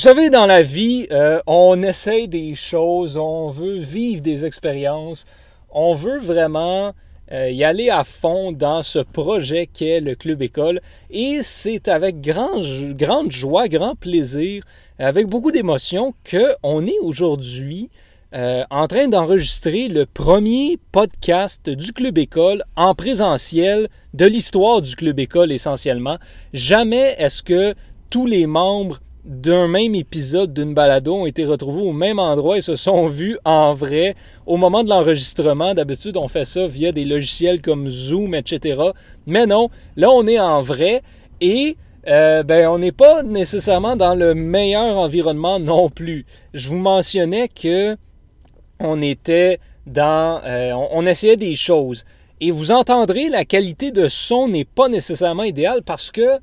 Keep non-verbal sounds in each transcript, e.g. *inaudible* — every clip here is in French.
Vous savez, dans la vie, euh, on essaye des choses, on veut vivre des expériences, on veut vraiment euh, y aller à fond dans ce projet qu'est le Club École. Et c'est avec grand, grande joie, grand plaisir, avec beaucoup d'émotion, qu'on est aujourd'hui euh, en train d'enregistrer le premier podcast du Club École en présentiel de l'histoire du Club École essentiellement. Jamais est-ce que tous les membres d'un même épisode d'une balado ont été retrouvés au même endroit et se sont vus en vrai au moment de l'enregistrement. D'habitude, on fait ça via des logiciels comme Zoom, etc. Mais non, là, on est en vrai et euh, ben, on n'est pas nécessairement dans le meilleur environnement non plus. Je vous mentionnais que on était dans... Euh, on essayait des choses. Et vous entendrez, la qualité de son n'est pas nécessairement idéale parce que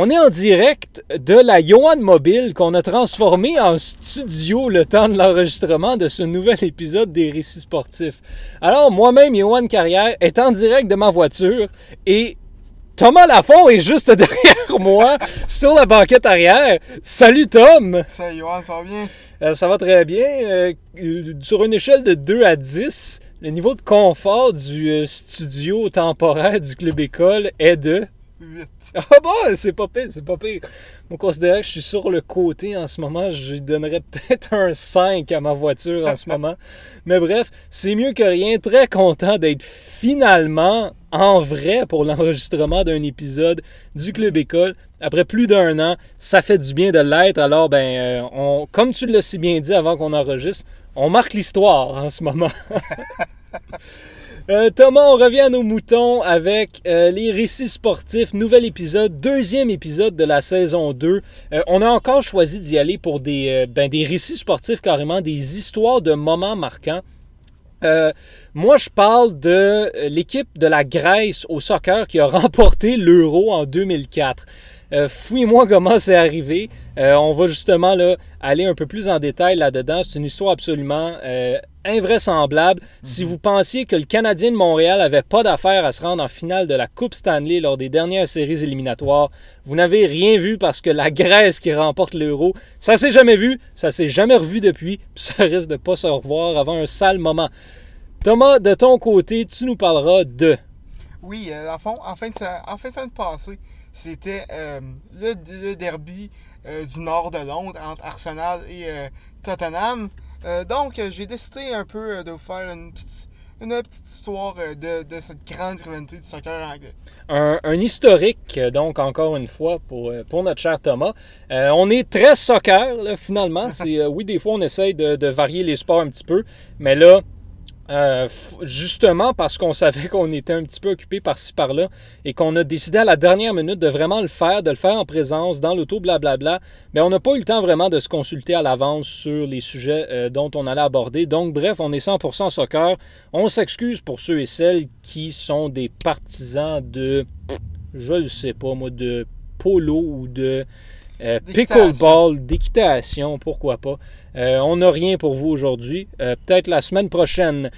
on est en direct de la Yohan Mobile qu'on a transformé en studio le temps de l'enregistrement de ce nouvel épisode des Récits sportifs. Alors, moi-même, Yohan Carrière, est en direct de ma voiture et Thomas Lafont est juste *laughs* derrière moi sur la banquette arrière. Salut Tom! Salut Yohan, ça va bien? Euh, ça va très bien. Euh, sur une échelle de 2 à 10, le niveau de confort du euh, studio temporaire du Club École est de 8. Ah bon, c'est pas pire, c'est pas pire. On considère que je suis sur le côté en ce moment. Je donnerais peut-être un 5 à ma voiture en ce *laughs* moment. Mais bref, c'est mieux que rien. Très content d'être finalement en vrai pour l'enregistrement d'un épisode du Club École. Après plus d'un an, ça fait du bien de l'être. Alors, ben, euh, on, comme tu l'as si bien dit avant qu'on enregistre, on marque l'histoire en ce moment. *laughs* Euh, Thomas, on revient à nos moutons avec euh, les récits sportifs. Nouvel épisode, deuxième épisode de la saison 2. Euh, on a encore choisi d'y aller pour des, ben, des récits sportifs carrément, des histoires de moments marquants. moi, je parle de l'équipe de la Grèce au soccer qui a *laughs* remporté l'Euro en 2004. Euh, Fouille-moi comment c'est arrivé. Euh, on va justement là, aller un peu plus en détail là-dedans. C'est une histoire absolument euh, invraisemblable. Si mhm. vous pensiez que le Canadien de Montréal n'avait pas d'affaire à se rendre en finale de la Coupe Stanley lors des dernières séries éliminatoires, vous n'avez rien vu parce que la *laughs* Grèce qui remporte l'Euro, ça s'est jamais vu, ça s'est jamais revu depuis, puis ça *laughs* risque de pas se revoir avant un sale moment. Thomas, de ton côté, tu nous parleras de... Oui, en, fond, en fin de, en fin de semaine passée, c'était euh, le, derby euh, du nord de Londres entre Arsenal et euh, Tottenham. donc, j'ai décidé un peu de vous faire une petite, une petite histoire de, cette grande rivalité du soccer anglais. Un, historique, donc, encore une fois, pour, pour notre cher Thomas. on est très soccer, finalement. *laughs* oui, des fois, on essaye de, de varier les sports un petit peu, mais là, euh, justement parce qu'on savait qu'on était un petit peu occupé par-ci par-là et qu'on a décidé à la dernière minute de vraiment le faire, de le faire en présence, dans l'auto, blablabla, mais on n'a pas eu le temps vraiment de se consulter à l'avance sur les sujets euh, dont on allait aborder. Donc, bref, on est 100% soccer. On s'excuse pour ceux et celles qui sont des partisans de, je ne sais pas moi, de polo ou de euh, pickleball, d'équitation, pourquoi pas. Euh, on n'a rien pour vous aujourd'hui. Euh, peut-être la semaine prochaine.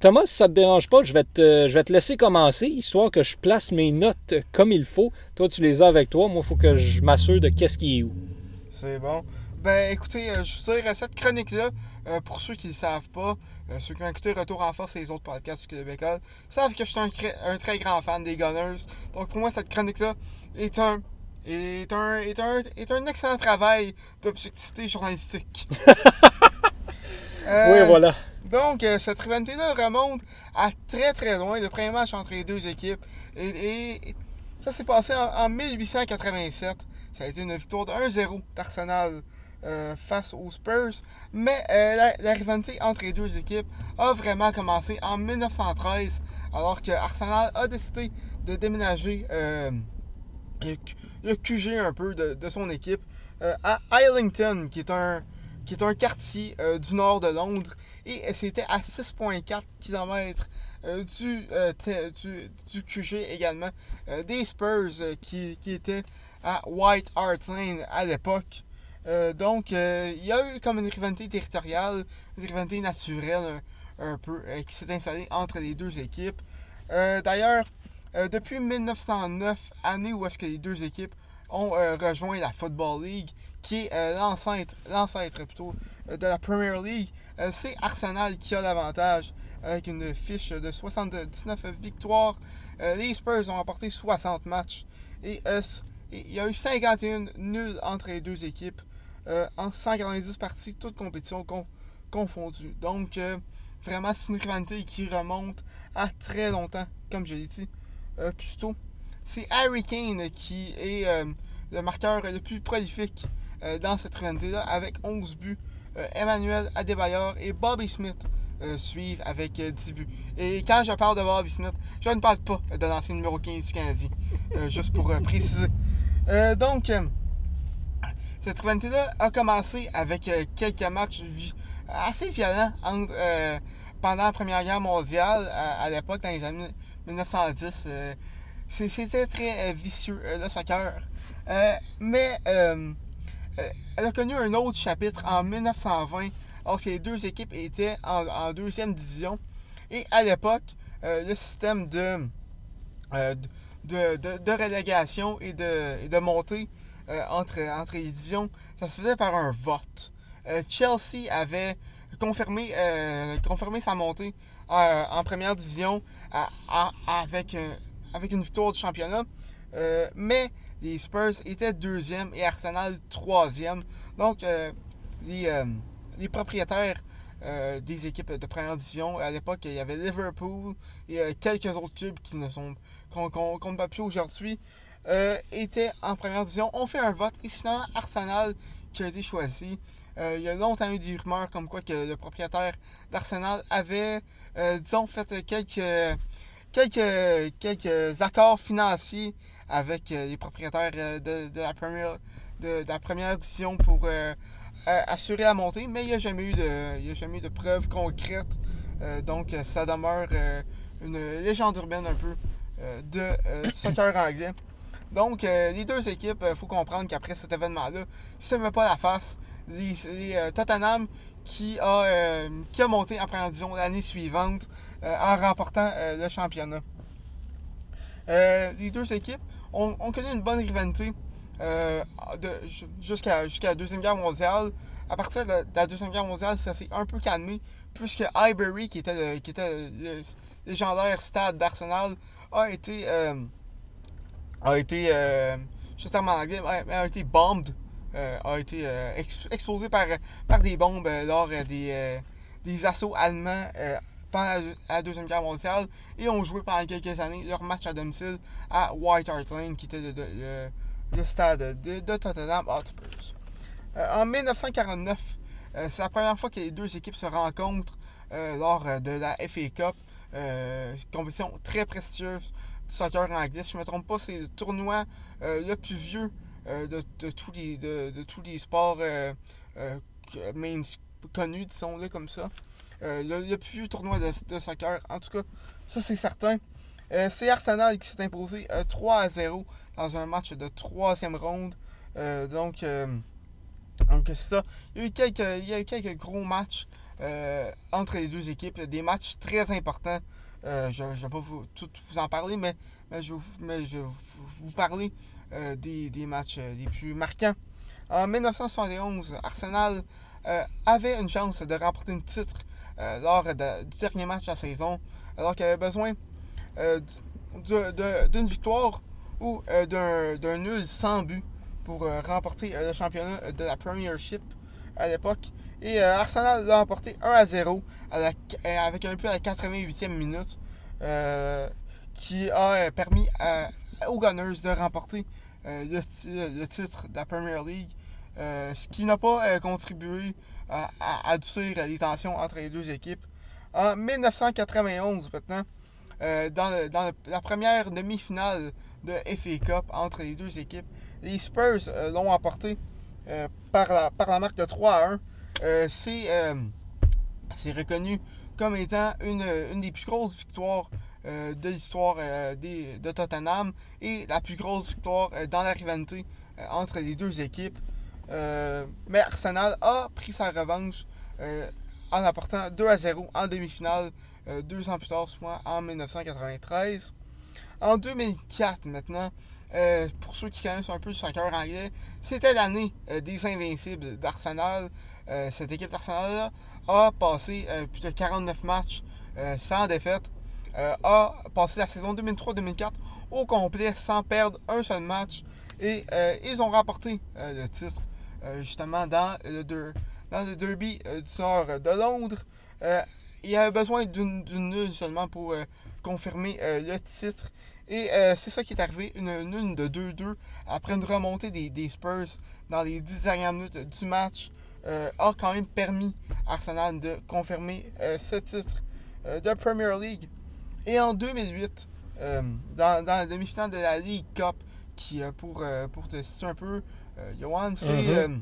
Thomas, si ça te dérange pas, je vais te, je vais te laisser commencer, histoire que je place mes notes comme il faut. Toi, tu les as avec toi. Moi, il faut que je m'assure de qu'est-ce qui est où. C'est bon. Ben, écoutez, je vous dirais cette chronique-là, pour ceux qui ne le savent pas, ceux qui ont écouté Retour en force et les autres podcasts du Québec, savent que je suis un, un, très grand fan des Gunners. Donc, pour moi, cette chronique-là est un est un, est un, est un excellent travail d'objectivité journalistique. *laughs* oui, voilà. Donc, euh, cette rivalité-là remonte à très très loin, le premier match entre les deux équipes. Et, ça s'est passé en, 1887. Ça a été une victoire de 1-0 d'Arsenal euh, face aux Spurs. Mais euh, la, rivalité entre les deux équipes a vraiment commencé en 1913, alors que Arsenal a décidé de déménager le QG un peu de, son équipe euh, à Islington, qui est un, qui est un quartier euh, du nord de Londres. Et c'était à 6,4 km euh, du, du, QG également des Spurs qui, qui, étaient à White Hart Lane à l'époque. donc, il y a eu comme une rivalité territoriale, une rivalité naturelle un peu, qui s'est installée entre les deux équipes. D'ailleurs, depuis 1909, année où est-ce que les deux équipes ont rejoint la Football League, qui est l'ancêtre plutôt de la Premier League. C'est Arsenal qui a l'avantage avec une fiche de 79 victoires. les Spurs ont remporté 60 matchs. Et il y a eu 51 nuls entre les deux équipes en 190 parties, toutes compétitions confondues. Donc, vraiment, c'est une rivalité qui remonte à très longtemps, comme je l'ai dit plus tôt. C'est Harry Kane qui est le marqueur le plus prolifique dans cette rivalité-là, avec 11 buts. Emmanuel Adebayor et Bobby Smith suivent avec 10 buts. Et quand je parle de Bobby Smith, je ne parle pas de l'ancien numéro 15 du Canadien, juste pour *laughs* préciser. donc, cette rivalité-là a commencé avec quelques matchs assez violents pendant la Première Guerre mondiale, à, l'époque, dans les années 1910. C'était très vicieux, le soccer. mais elle a connu un autre chapitre en 1920, alors que les deux équipes étaient en, deuxième division. Et à l'époque, le système de, relégation et de, de montée entre, entre les divisions, ça se faisait par un vote. Chelsea avait confirmé, confirmé sa montée en première division avec, avec une victoire du championnat. mais les Spurs étaient deuxième et Arsenal troisième. Donc, euh, euh, les, propriétaires euh, des équipes de première division, à l'époque, il y avait Liverpool et quelques autres clubs qui ne sont qu'on ne bat plus aujourd'hui, étaient en première division. On fait un vote et finalement, Arsenal qui a été choisi. Il y a longtemps eu des rumeurs comme quoi que le propriétaire d'Arsenal avait, disons, fait quelques, quelques, quelques accords financiers avec euh, les propriétaires euh, de, la première, de, la première division pour euh, assurer la montée, mais il n'y a, jamais eu de, jamais de preuves concrètes. donc, ça demeure une légende urbaine un peu de, du soccer anglais. Donc, les deux équipes, il faut comprendre qu'après cet événement-là, ça ne met pas la face. Les, Tottenham qui a, qui a monté en première l'année suivante en remportant le championnat. les deux équipes on, connaît une bonne rivalité euh, jusqu'à la Deuxième Guerre mondiale. À partir de la, Deuxième Guerre mondiale, ça s'est un peu calmé, puisque Highbury, qui était le, qui était légendaire stade d'Arsenal, a été, euh, a été euh, a été bombed, euh, a été explosé par, par des bombes lors des, des assauts allemands pendant la Deuxième Guerre mondiale et ont joué pendant quelques années leur match à domicile à White Hart Lane, qui était le, stade de, Tottenham Hotspur. Euh, en 1949, euh, c'est la première fois que les deux équipes se rencontrent euh, lors de la FA Cup, compétition très prestigieuse du soccer anglais. Si je ne me trompe pas, c'est le tournoi le plus vieux de, tous les, de, tous les sports main, connus, disons-le comme ça. Euh, le, plus vieux tournoi de, soccer. En tout cas, ça c'est certain. Euh, c'est Arsenal qui s'est imposé 3 euh, à 0 dans un match de troisième ronde. donc, c'est ça. Il y, a eu quelques, il y a eu quelques gros matchs entre les deux équipes. Des matchs très importants. je ne vais pas vous, tout vous en parler, mais, mais je vais vous parler des, des, matchs les plus marquants. En 1971, Arsenal avait une chance de remporter une titre euh, lors du dernier match de la saison, alors qu'il avait besoin euh, d'une victoire ou euh, d'un nul sans but pour remporter le championnat de la Premiership à l'époque. Et Arsenal l'a remporté 1 à 0 avec un but à la 88e minute qui a permis aux Gunners de remporter le, titre de la Premier League euh, ce qui n'a pas euh, contribué à, adoucir les tensions entre les deux équipes. En 1991, maintenant, euh, dans, la première demi-finale de FA Cup entre les deux équipes, les Spurs l'ont emporté par la marque de 3 à 1. C'est reconnu comme étant une, des plus grosses victoires de l'histoire de Tottenham et la plus grosse victoire dans la rivalité entre les deux équipes. Euh, mais Arsenal a pris sa revanche euh, en apportant 2 à 0 en demi-finale euh, deux ans plus tard, soit en 1993. En 2004 maintenant, pour ceux qui connaissent un peu le soccer anglais, c'était l'année des Invincibles d'Arsenal. cette équipe d'Arsenal a passé plus de 49 matchs sans défaite. A passé la saison 2003-2004 au complet sans perdre un seul match. Et ils ont remporté le titre justement dans le, derby du nord de Londres il y avait besoin d'une nulle seulement pour euh, confirmer euh, le titre. Et euh, c'est ça qui est arrivé, une nulle de 2-2 après une remontée des, Spurs dans les 10 dernières minutes du match a quand même permis à Arsenal de confirmer ce titre de Premier League. Et en 2008, dans, la demi-finale de la League Cup, qui pour, pour te situer un peu, Johan, mm-hmm.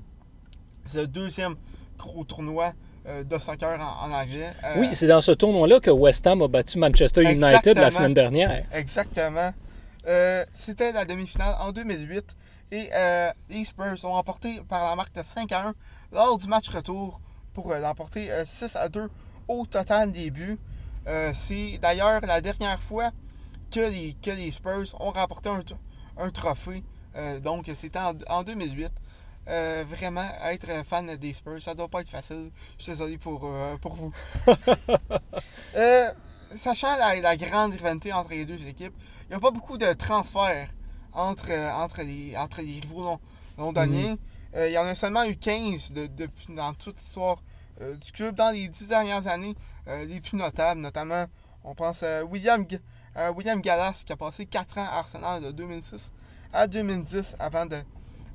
c'est le deuxième gros tournoi euh, de soccer en, anglais. Euh, oui, c'est dans ce tournoi-là que West Ham a battu Manchester United la semaine dernière. Exactement. Euh, c'était la demi-finale en 2008 et les Spurs ont remporté par la marque de 5 à 1 lors du match retour pour l'emporter 6 à 2 au total des buts. C'est d'ailleurs la dernière fois que les, que les Spurs ont remporté un, un trophée. donc c'était en 2008. Euh, vraiment, être fan des Spurs, ça doit pas être facile. Je suis désolé pour, euh, pour vous. *laughs* Euh, sachant la, grande rivalité entre les deux équipes, il n'y a pas beaucoup de transferts entre, entre, les, entre les rivaux londoniens. Mhm. il y en a seulement eu 15 de, dans toute l'histoire du club dans les 10 dernières années, les plus notables, notamment, on pense à William, William Gallas qui a passé 4 ans à Arsenal de 2006 à 2010 avant de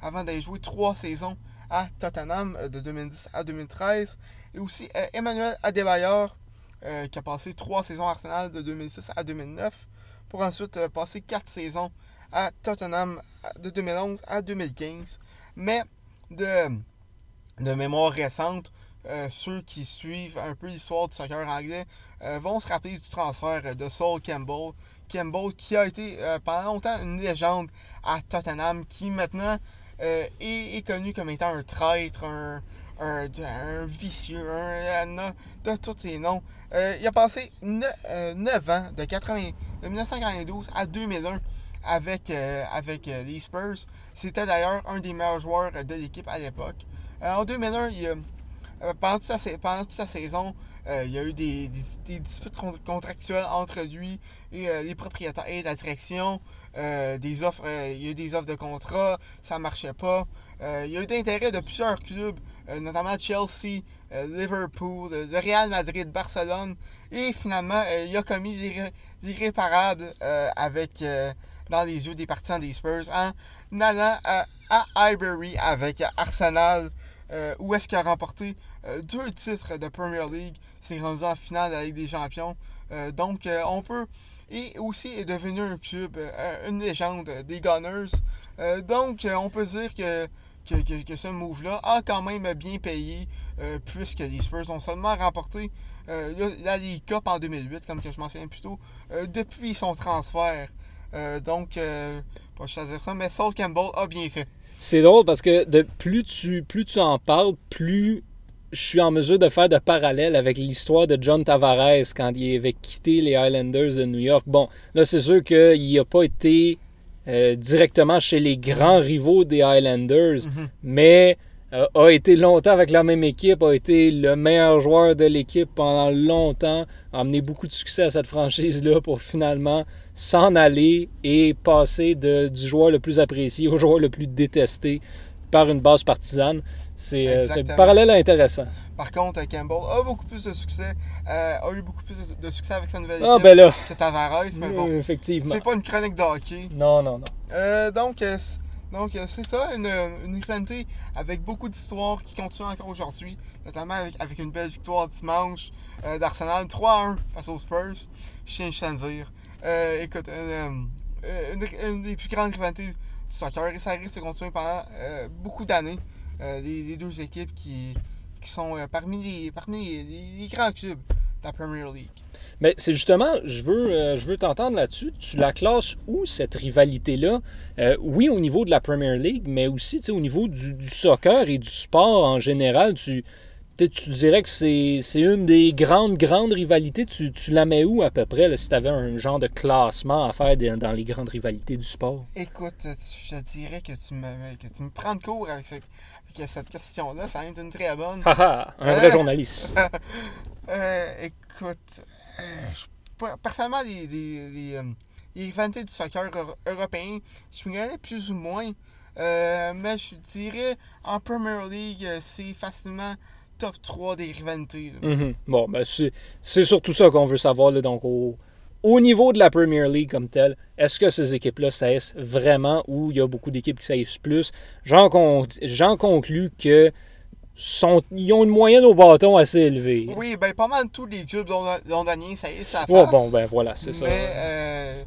avant d'aller jouer trois saisons à Tottenham euh, de 2010 à 2013. Et aussi euh, Emmanuel Adebayor, euh, qui a passé trois saisons à Arsenal de 2006 à 2009, pour ensuite passer quatre saisons à Tottenham de 2011 à 2015. Mais de, de mémoire récente, ceux qui suivent un peu l'histoire du soccer anglais vont se rappeler du transfert de Saul Campbell. Campbell qui a été pendant longtemps une légende à Tottenham, qui maintenant euh, est, connu comme étant un traître, un, un, vicieux, un, de tous ces noms. Euh, il a passé 9, euh, ans, de, 80, de 1992 à 2001, avec, avec les Spurs. C'était d'ailleurs un des meilleurs joueurs de l'équipe à l'époque. en 2001, il, pendant, toute sa, pendant toute sa saison, il y a eu des, disputes contractuelles entre lui et les propriétaires et la direction. Euh, des offres, euh, il y a eu des offres de contrat, ça marchait pas. Euh, il y a eu d'intérêt de plusieurs clubs, notamment Chelsea, Liverpool, le Real Madrid, Barcelone. Et finalement, il a commis l'irréparable avec dans les yeux des partisans des Spurs en allant à, à avec Arsenal. Où est-ce qu'il a remporté deux titres de Premier League. C'est rendu en finale de la Ligue des Champions. donc, on peut et aussi est devenu un club, euh, une légende des Gunners. Euh, donc, euh, on peut dire que, que, ce move-là a quand même bien payé, puisque les Spurs ont seulement remporté la League Cup en 2008, comme que je mentionnais plus tôt, depuis son transfert. donc, pas dire ça, mais Saul Campbell a bien fait. C'est drôle parce que de, plus, tu, plus tu en parles, plus je suis en mesure de faire de parallèles avec l'histoire de John Tavares quand il avait quitté les Highlanders de New York. Bon, là, c'est sûr qu'il n'a pas été euh, directement chez les grands rivaux des Highlanders, mhm. mais euh, a été longtemps avec la même équipe, a été le meilleur joueur de l'équipe pendant longtemps, a amené beaucoup de succès à cette franchise-là pour finalement s'en aller et passer de, du joueur le plus apprécié au joueur le plus détesté par une base partisane. Euh, c'est un parallèle intéressant. Par contre, Campbell a beaucoup plus de succès, euh, a eu beaucoup plus de succès avec sa nouvelle ah, équipe ben là. que Tavares, mais bon, effectivement. c'est pas une chronique de hockey. Non, non, non. Euh, donc, donc c'est ça, une, une rivalité avec beaucoup d'histoires qui continue encore aujourd'hui, notamment avec, une belle victoire dimanche d'Arsenal 3-1 face aux Spurs. Je tiens à dire. Écoute, une, une, des plus grandes rivalités du soccer et ça risque de continuer pendant beaucoup d'années. Euh, les, deux équipes qui, sont euh, parmi, les, parmi les, grands clubs de la Premier League. Mais c'est justement, je veux, euh, je veux t'entendre là-dessus. Tu la classes où cette rivalité-là? Oui, au niveau de la Premier League, mais aussi au niveau du, soccer et du sport en général. Tu, tu dirais que c'est une des grandes, grandes rivalités. Tu, tu la mets où à peu près, là, si tu avais un genre de classement à faire dans les grandes rivalités du sport? Écoute, je dirais que tu me, que tu me prends de cours avec cette, cette question-là. Ça est une très bonne. Haha, un vrai journaliste. *laughs* euh, écoute, euh, personnellement, les, les, rivalités du soccer européen, je me connais plus ou moins. Euh, mais je dirais, en Premier League, c'est facilement top 3 des rivalités. Mhm. Bon, ben c'est surtout ça qu'on veut savoir. Là, donc, au, au, niveau de la Premier League comme telle, est-ce que ces équipes-là saissent vraiment ou il y a beaucoup d'équipes qui saissent plus? J'en conclus que sont, ils ont une moyenne au bâton assez élevée. Oui, ben pas mal tous les clubs londoniens saissent à face. bon, ben voilà, c'est ça. Mais euh,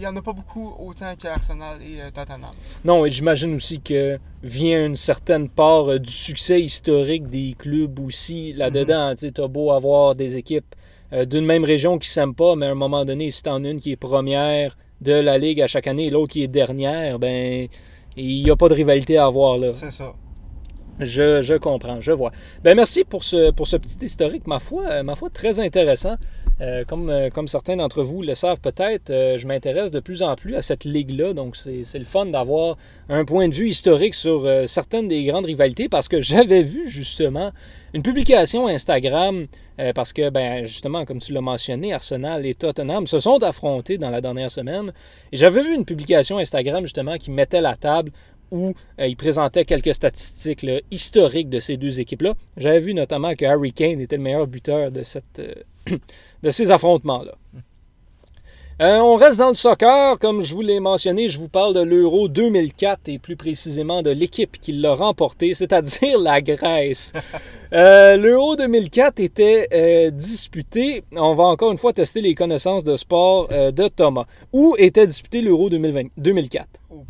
il n'y en a pas beaucoup autant qu'Arsenal et euh, Tottenham. Non, et j'imagine aussi que vient une certaine part euh, du succès historique des clubs aussi là-dedans. Mhm. Tu as beau avoir des équipes euh, d'une même région qui ne s'aiment pas, mais à un moment donné, si tu en as une qui est première de la Ligue à chaque année et l'autre qui est dernière, ben il n'y a pas de rivalité à avoir là. C'est ça. Je, je, comprends, je vois. Ben merci pour ce, pour ce petit historique, ma foi, ma foi très intéressant. Euh, comme, euh, comme certains d'entre vous le savent peut-être, euh, je m'intéresse de plus en plus à cette ligue-là. Donc, c'est le fun d'avoir un point de vue historique sur certaines des grandes rivalités parce que *laughs* j'avais vu justement une publication Instagram parce que, ben, justement, comme tu l'as mentionné, Arsenal et Tottenham se sont affrontés dans la dernière semaine. Et j'avais vu une publication Instagram justement qui mettait la table où il présentait quelques statistiques historiques de ces deux équipes-là. J'avais vu notamment que Harry Kane était le meilleur buteur de cette, *coughs* de ces affrontements-là. Euh, on reste dans le soccer. Comme je vous l'ai mentionné, je vous parle de l'Euro 2004 et plus précisément de l'équipe qui l'a remporté, c'est-à-dire la Grèce. *laughs* Euh, L'Euro 2004 était euh, disputé. On va encore une fois tester les connaissances de sport de Thomas. Où était disputé l'Euro 2004 Au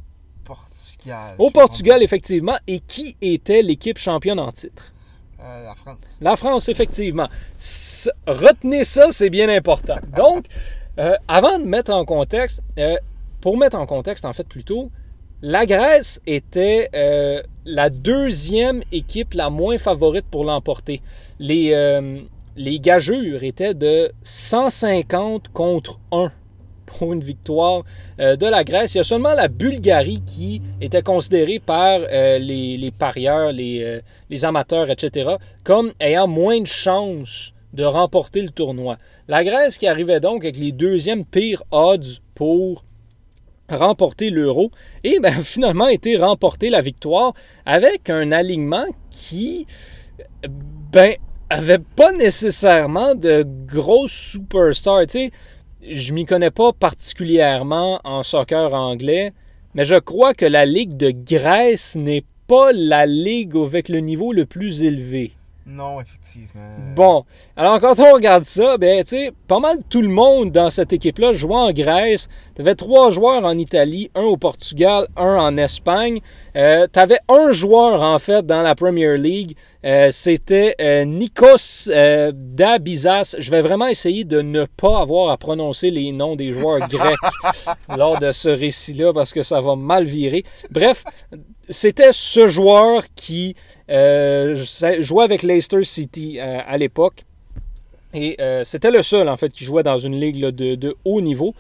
Portugal. Au Portugal, effectivement. Et qui était l'équipe championne en titre? Euh, la France. La France, effectivement. retenez ça, c'est bien important. *laughs* Donc, euh, avant de mettre en contexte, euh, pour mettre en contexte, en fait, plutôt, la Grèce était la deuxième équipe la moins favorite pour l'emporter. Les, les gageurs étaient de 150 contre 1 pour une victoire euh, de la Grèce. Il y a seulement la Bulgarie qui était considérée par euh, les, parieurs, euh, les, amateurs, etc., comme ayant moins de chances de remporter le tournoi. La Grèce qui arrivait donc avec les deuxièmes pires odds pour remporter l'euro et ben, *laughs* finalement été remporter la victoire avec un alignement qui ben avait pas nécessairement de grosses superstars. Je m'y connais pas particulièrement en soccer anglais, mais je crois que la Ligue de Grèce n'est pas la ligue avec le niveau le plus élevé. Non, effectivement. Bon, alors quand on regarde ça, ben, tu sais, pas mal tout le monde dans cette équipe-là jouait en Grèce. Tu avais trois joueurs en Italie, un au Portugal, un en Espagne. Euh, tu avais un joueur, en fait, dans la Premier League. Euh, c'était euh, Nikos Dabizas. Je vais vraiment essayer de ne pas avoir à prononcer les noms des joueurs grecs *laughs* lors de ce récit-là parce que ça va mal virer. Bref, c'était ce joueur qui euh, jouait avec Leicester City euh, à l'époque. Et euh, c'était le seul, en fait, qui jouait dans une ligue de, haut niveau.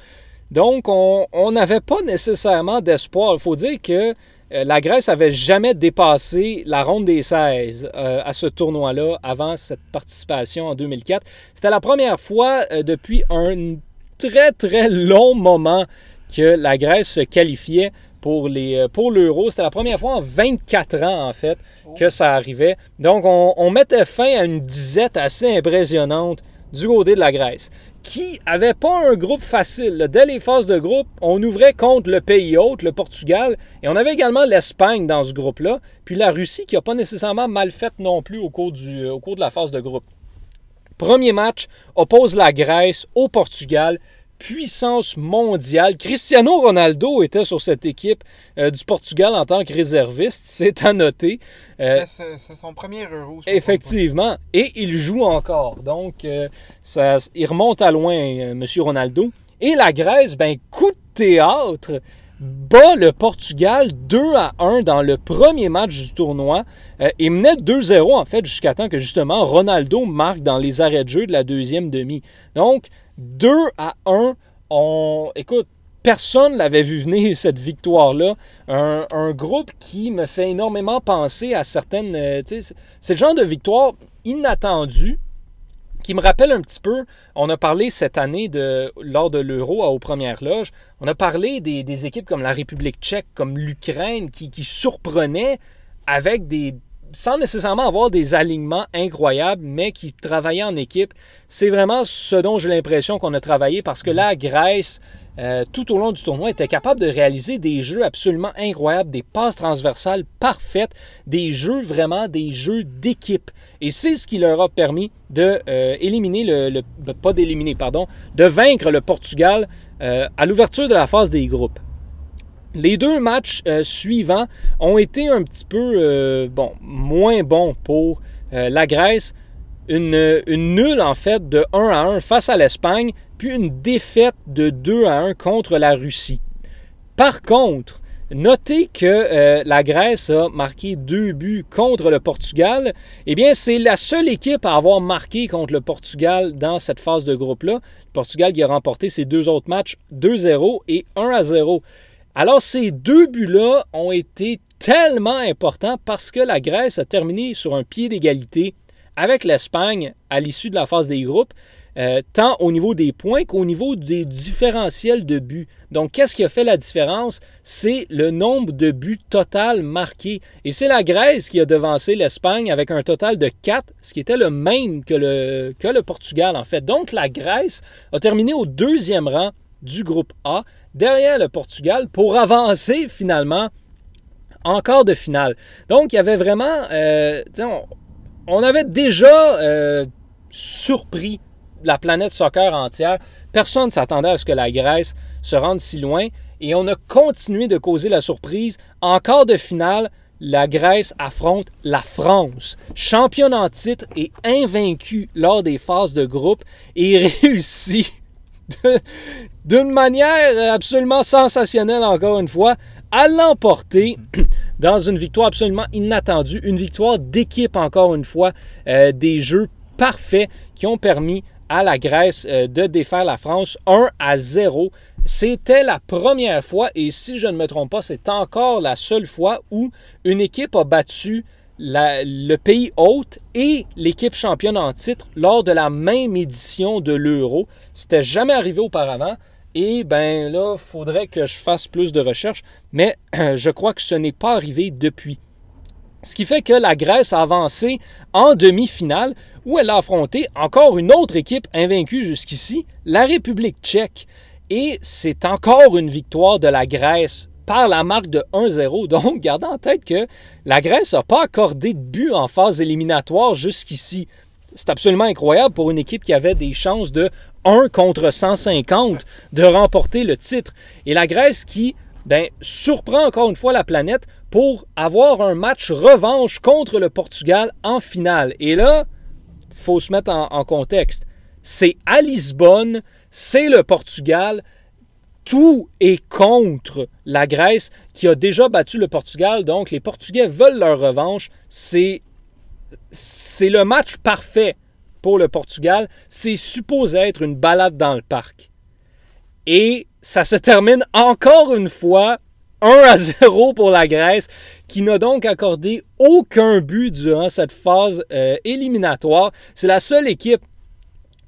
Donc, on n'avait pas nécessairement d'espoir. Il faut dire que la Grèce avait jamais dépassé la ronde des 16 à ce tournoi-là avant cette participation en 2004. C'était la première fois depuis un très, très long moment que la Grèce se qualifiait pour les pour l'euro. C'était la première fois en 24 ans, en fait, que ça arrivait. Donc, on, mettait fin à une disette assez impressionnante du côté de la Grèce, qui avait pas un groupe facile. Dès les phases de groupe, on ouvrait contre le pays hôte, le Portugal, et on avait également l'Espagne dans ce groupe-là, puis la Russie qui n'a pas nécessairement mal fait non plus du, au cours de la phase de groupe. Premier match oppose la Grèce au Portugal puissance mondiale. Cristiano Ronaldo était sur cette équipe euh, du Portugal en tant que réserviste, *laughs* c'est à noter. Euh, c'est son premier euro. Effectivement, et il joue encore. Donc, euh, ça, il remonte à loin, M. Ronaldo. Et la Grèce, ben, coup de théâtre, bat le Portugal 2 à 1 dans le premier match du tournoi et menait 2-0 en fait jusqu'à temps que justement Ronaldo marque dans les arrêts de jeu de la deuxième demi. Donc 2 à 1, on écoute, personne l'avait vu venir *laughs* cette victoire-là. Un, un, groupe qui me fait énormément penser à certaines. Euh, c'est le genre de victoire inattendue qui me rappelle un petit peu, on a parlé cette année lors de l'Euro aux premières loges, on a parlé des, équipes comme la République tchèque, comme l'Ukraine, qui surprenaient avec des, sans nécessairement avoir des alignements incroyables, mais qui travaillaient en équipe. C'est vraiment ce dont j'ai l'impression qu'on a travaillé parce que la Grèce, euh, tout au long du tournoi, était capable de réaliser des jeux absolument incroyables, des passes transversales parfaites, des jeux vraiment des jeux d'équipe. Et c'est ce qui leur a permis de euh, éliminer le, pas d'éliminer, pardon, de vaincre le Portugal euh, à l'ouverture de la phase des groupes. Les deux matchs suivants ont été un petit peu bon, moins bons pour la Grèce. Une, nulle en fait de 1 à 1 face à l'Espagne, puis une défaite de 2 à 1 contre la Russie. Par contre, notez que euh, la Grèce a marqué deux buts contre le Portugal. Eh bien, c'est la seule équipe à avoir marqué contre le Portugal dans cette phase de groupe-là. Le Portugal qui a remporté ses deux autres matchs 2-0 et 1-0. Alors, ces deux buts-là ont été tellement importants parce que la Grèce a terminé sur un pied d'égalité avec l'Espagne à l'issue de la phase des groupes. Euh, tant au niveau des points qu'au niveau des différentiels de buts. Donc, qu'est-ce qui a fait la différence? C'est le nombre de buts total marqués. Et c'est la Grèce qui a devancé l'Espagne avec un total de 4, ce qui était le même que le, que le Portugal, en fait. Donc, la Grèce a terminé au deuxième rang du groupe A, derrière le Portugal, pour avancer finalement encore de finale. Donc, il y avait vraiment... Euh, on, avait déjà euh, surpris la planète soccer entière. Personne ne s'attendait à ce que la Grèce se rende si loin. Et on a continué de causer la surprise. Encore de finale, la Grèce affronte la France, championne en titre et invaincue lors des phases de groupe, et *laughs* réussit d'une manière absolument sensationnelle, encore une fois, à l'emporter *clears throat* dans une victoire absolument inattendue, une victoire d'équipe, encore une fois, euh, des jeux parfaits qui ont permis à la Grèce euh, de défaire la France 1 à 0. C'était la première fois, et si je ne me trompe pas, c'est encore la seule fois où une équipe a battu le pays hôte et l'équipe championne en titre lors de la même édition de l'Euro. C'était jamais arrivé auparavant. Et ben là, il faudrait que je fasse plus de recherches, mais *clears throat* je crois que ce n'est pas arrivé depuis. Ce qui fait que la Grèce a avancé en demi-finale où elle a affronté encore une autre équipe invaincue jusqu'ici, la République tchèque. Et c'est encore une victoire de la Grèce par la marque de 1-0. *laughs* Donc, gardez en tête que la Grèce n'a pas accordé de but en phase éliminatoire jusqu'ici. C'est absolument incroyable pour une équipe qui avait des chances de 1 contre 150 de remporter le titre. Et la Grèce qui ben, surprend encore une fois la planète pour avoir un match revanche contre le Portugal en finale. Et là, faut se mettre en, contexte. C'est à Lisbonne, c'est le Portugal. Tout est contre la Grèce qui a déjà battu le Portugal. Donc, les Portugais veulent leur revanche. C'est, le match parfait pour le Portugal. C'est supposé être une balade dans le parc. Et ça se termine encore une fois 1 à 0 pour la Grèce, qui n'a donc accordé aucun but durant cette phase euh, éliminatoire. C'est la seule équipe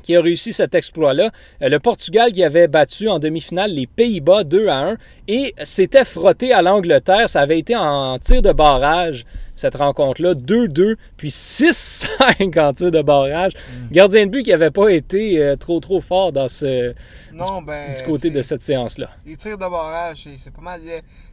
qui a réussi cet exploit-là. Euh, le Portugal qui avait battu en demi-finale les Pays-Bas 2 à 1 et s'était frotté à l'Angleterre. Ça avait été en tir de barrage cette rencontre-là. 2-2, puis 6-5 en tir de barrage. Mm. Gardien de but qui n'avait pas été euh, trop trop fort dans ce, non, ben, du côté de cette séance-là. Les tirs de barrage, c'est pas mal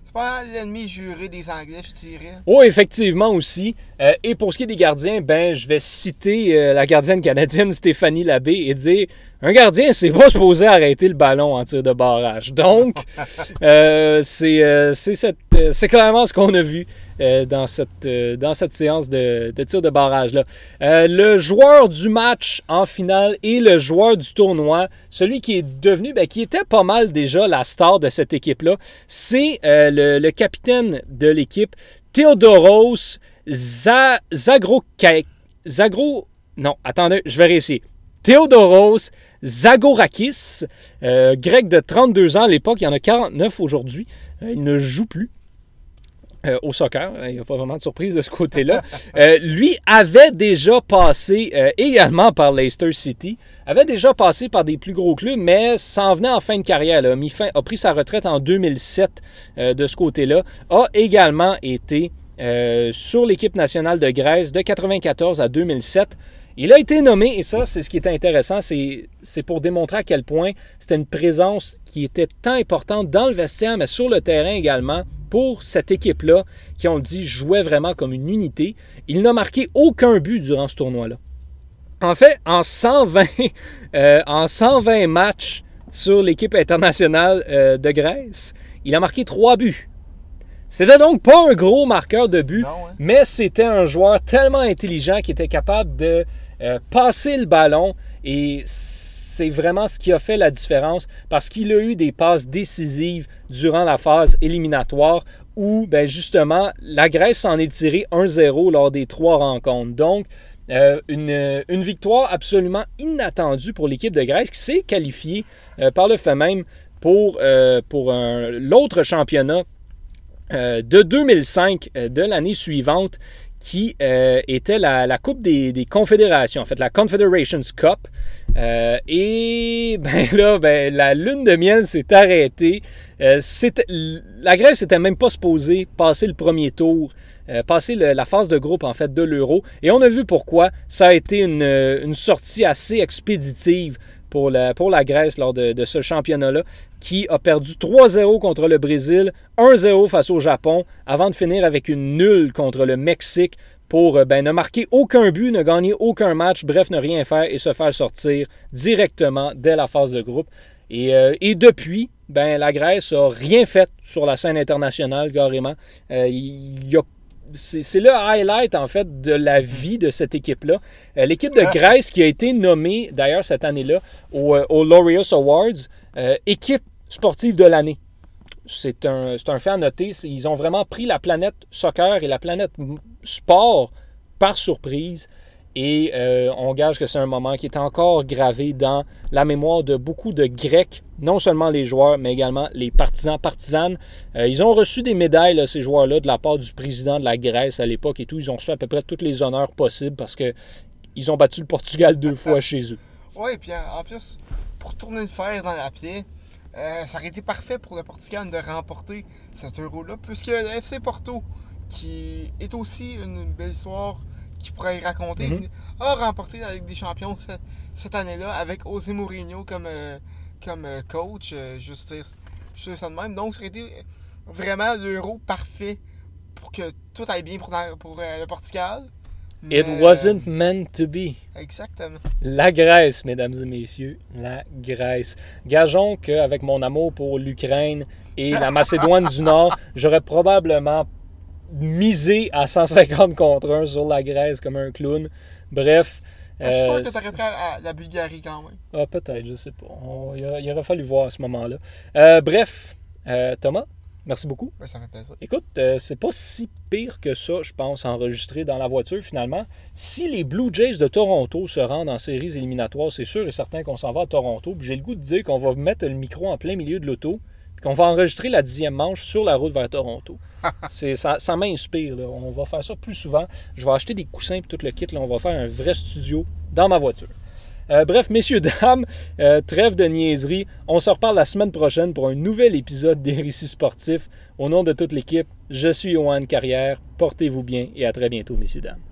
c'est pas l'ennemi juré des Anglais, je dirais. Oh, effectivement aussi. Euh, et pour ce qui est des gardiens, ben, je vais citer euh, la gardienne canadienne Stéphanie Labbé et dire un gardien, c'est pas supposé arrêter le ballon en tir de barrage. Donc, *laughs* euh, c'est euh, c'est clairement ce qu'on a vu dans, cette, dans cette séance de, de tir de barrage-là. le joueur du match en finale et le joueur du tournoi, celui qui est devenu, ben, qui était pas mal déjà la star de cette équipe-là, c'est le, capitaine de l'équipe, Theodoros Zagro... Zagro... Non, attendez, je vais réussir. Theodoros Zagorakis, euh, grec de 32 ans à l'époque, il y en a 49 aujourd'hui. Euh, il ne joue plus. Euh, au soccer, il n'y a pas vraiment de surprise de ce côté-là. *laughs* lui avait déjà passé également par Leicester City, avait déjà passé par des plus gros clubs, mais s'en venait en fin de carrière. a, pris sa retraite en 2007 de ce côté-là. A également été sur l'équipe nationale de Grèce de 1994 à 2007. Il a été nommé, et ça, c'est ce qui était intéressant, c'est pour démontrer à quel point c'était une présence qui était tant importante dans le vestiaire, mais sur le terrain également, pour cette équipe-là, qui, on dit, jouait vraiment comme une unité. Il n'a marqué aucun but durant ce tournoi-là. En fait, en 120, *laughs* euh, en 120 matchs sur l'équipe internationale euh, de Grèce, il a marqué trois buts. C'était donc pas un gros marqueur de but, hein. mais c'était un joueur tellement intelligent qui était capable de euh, passer le ballon et c'est vraiment ce qui a fait la différence parce qu'il a eu des passes décisives durant la phase éliminatoire où ben, justement la Grèce s'en est tirée 1-0 lors des trois rencontres. Donc, euh, une, victoire absolument inattendue pour l'équipe de Grèce qui s'est qualifiée euh, par le fait même pour, pour l'autre championnat de 2005 de l'année suivante qui euh, était la, Coupe des, Confédérations, en fait, la Confederations Cup. Euh, et *laughs* ben là, ben, la lune de miel s'est arrêtée. Euh, la Grèce n'était même pas supposée passer le premier tour, passer la phase de groupe en fait de l'euro. Et on a vu pourquoi. Ça a été une sortie assez expéditive pour la, Grèce lors de, ce championnat-là, qui a perdu 3-0 contre le Brésil, 1-0 face au Japon, avant de finir avec une nulle contre le Mexique pour euh, ben, ne marquer aucun but, ne gagner aucun match, bref, ne rien faire et se faire sortir directement dès la phase de groupe. Et, euh, depuis, ben, la Grèce n'a rien fait sur la scène internationale, carrément. Euh, il a c'est le highlight en fait de la vie de cette équipe-là. Euh, l'équipe de Grèce qui a été nommée d'ailleurs cette année-là au, euh, Laureus Awards, euh, équipe sportive de l'année. C'est un, un fait à noter. Ils ont vraiment pris la planète soccer et la planète sport par surprise. Et euh, on gage que c'est un moment qui est encore gravé dans la mémoire de beaucoup de Grecs, non seulement les joueurs, mais également les partisans, partisanes. Euh, ils ont reçu des médailles, ces joueurs-là, de la part du président de la Grèce à l'époque et tout. Ils ont reçu à peu près tous les honneurs possibles parce qu'ils ont battu le Portugal deux *laughs* fois chez eux. Oui, puis en plus, pour tourner le fer dans la pied, euh, ça aurait été parfait pour le Portugal de remporter cet euro-là, puisque le FC Porto, qui est aussi une belle histoire qui pourrait raconter, mhm. a remporté la Ligue des Champions cette, année-là avec José Mourinho comme, euh, comme euh, coach. Euh, juste, ça de même. Donc, ça aurait été vraiment l'euro parfait pour que tout aille bien pour, pour le Portugal. It wasn't meant to be. Exactement. La Grèce, mesdames et messieurs, la Grèce. Gageons qu'avec mon amour pour l'Ukraine et la Macédoine du Nord, j'aurais probablement miser à 150 contre 1 sur la Grèce comme un clown. Bref. Je suis sûr euh, que tu à la Bulgarie quand même. Ah, peut-être, je sais pas. il, aurait fallu voir à ce moment-là. Euh, bref, euh, Thomas, merci beaucoup. Ben, ça fait plaisir. Écoute, c'est pas si pire que ça, je pense, enregistré dans la voiture finalement. Si les Blue Jays de Toronto se rendent en séries éliminatoires, c'est sûr et certain qu'on s'en va à Toronto. J'ai le goût de dire qu'on va mettre le micro en plein milieu de l'auto qu'on va enregistrer la dixième manche sur la route vers Toronto. Ça, m'inspire. On va faire ça plus souvent. Je vais acheter des coussins et tout le kit. On va faire un vrai studio dans ma voiture. Euh, bref, messieurs, *laughs* dames, euh, trêve de niaiserie. On se reparle la semaine prochaine pour un nouvel épisode des Récits sportifs. Au nom de toute l'équipe, je suis Johan Carrière. Portez-vous bien et à très bientôt, messieurs, dames.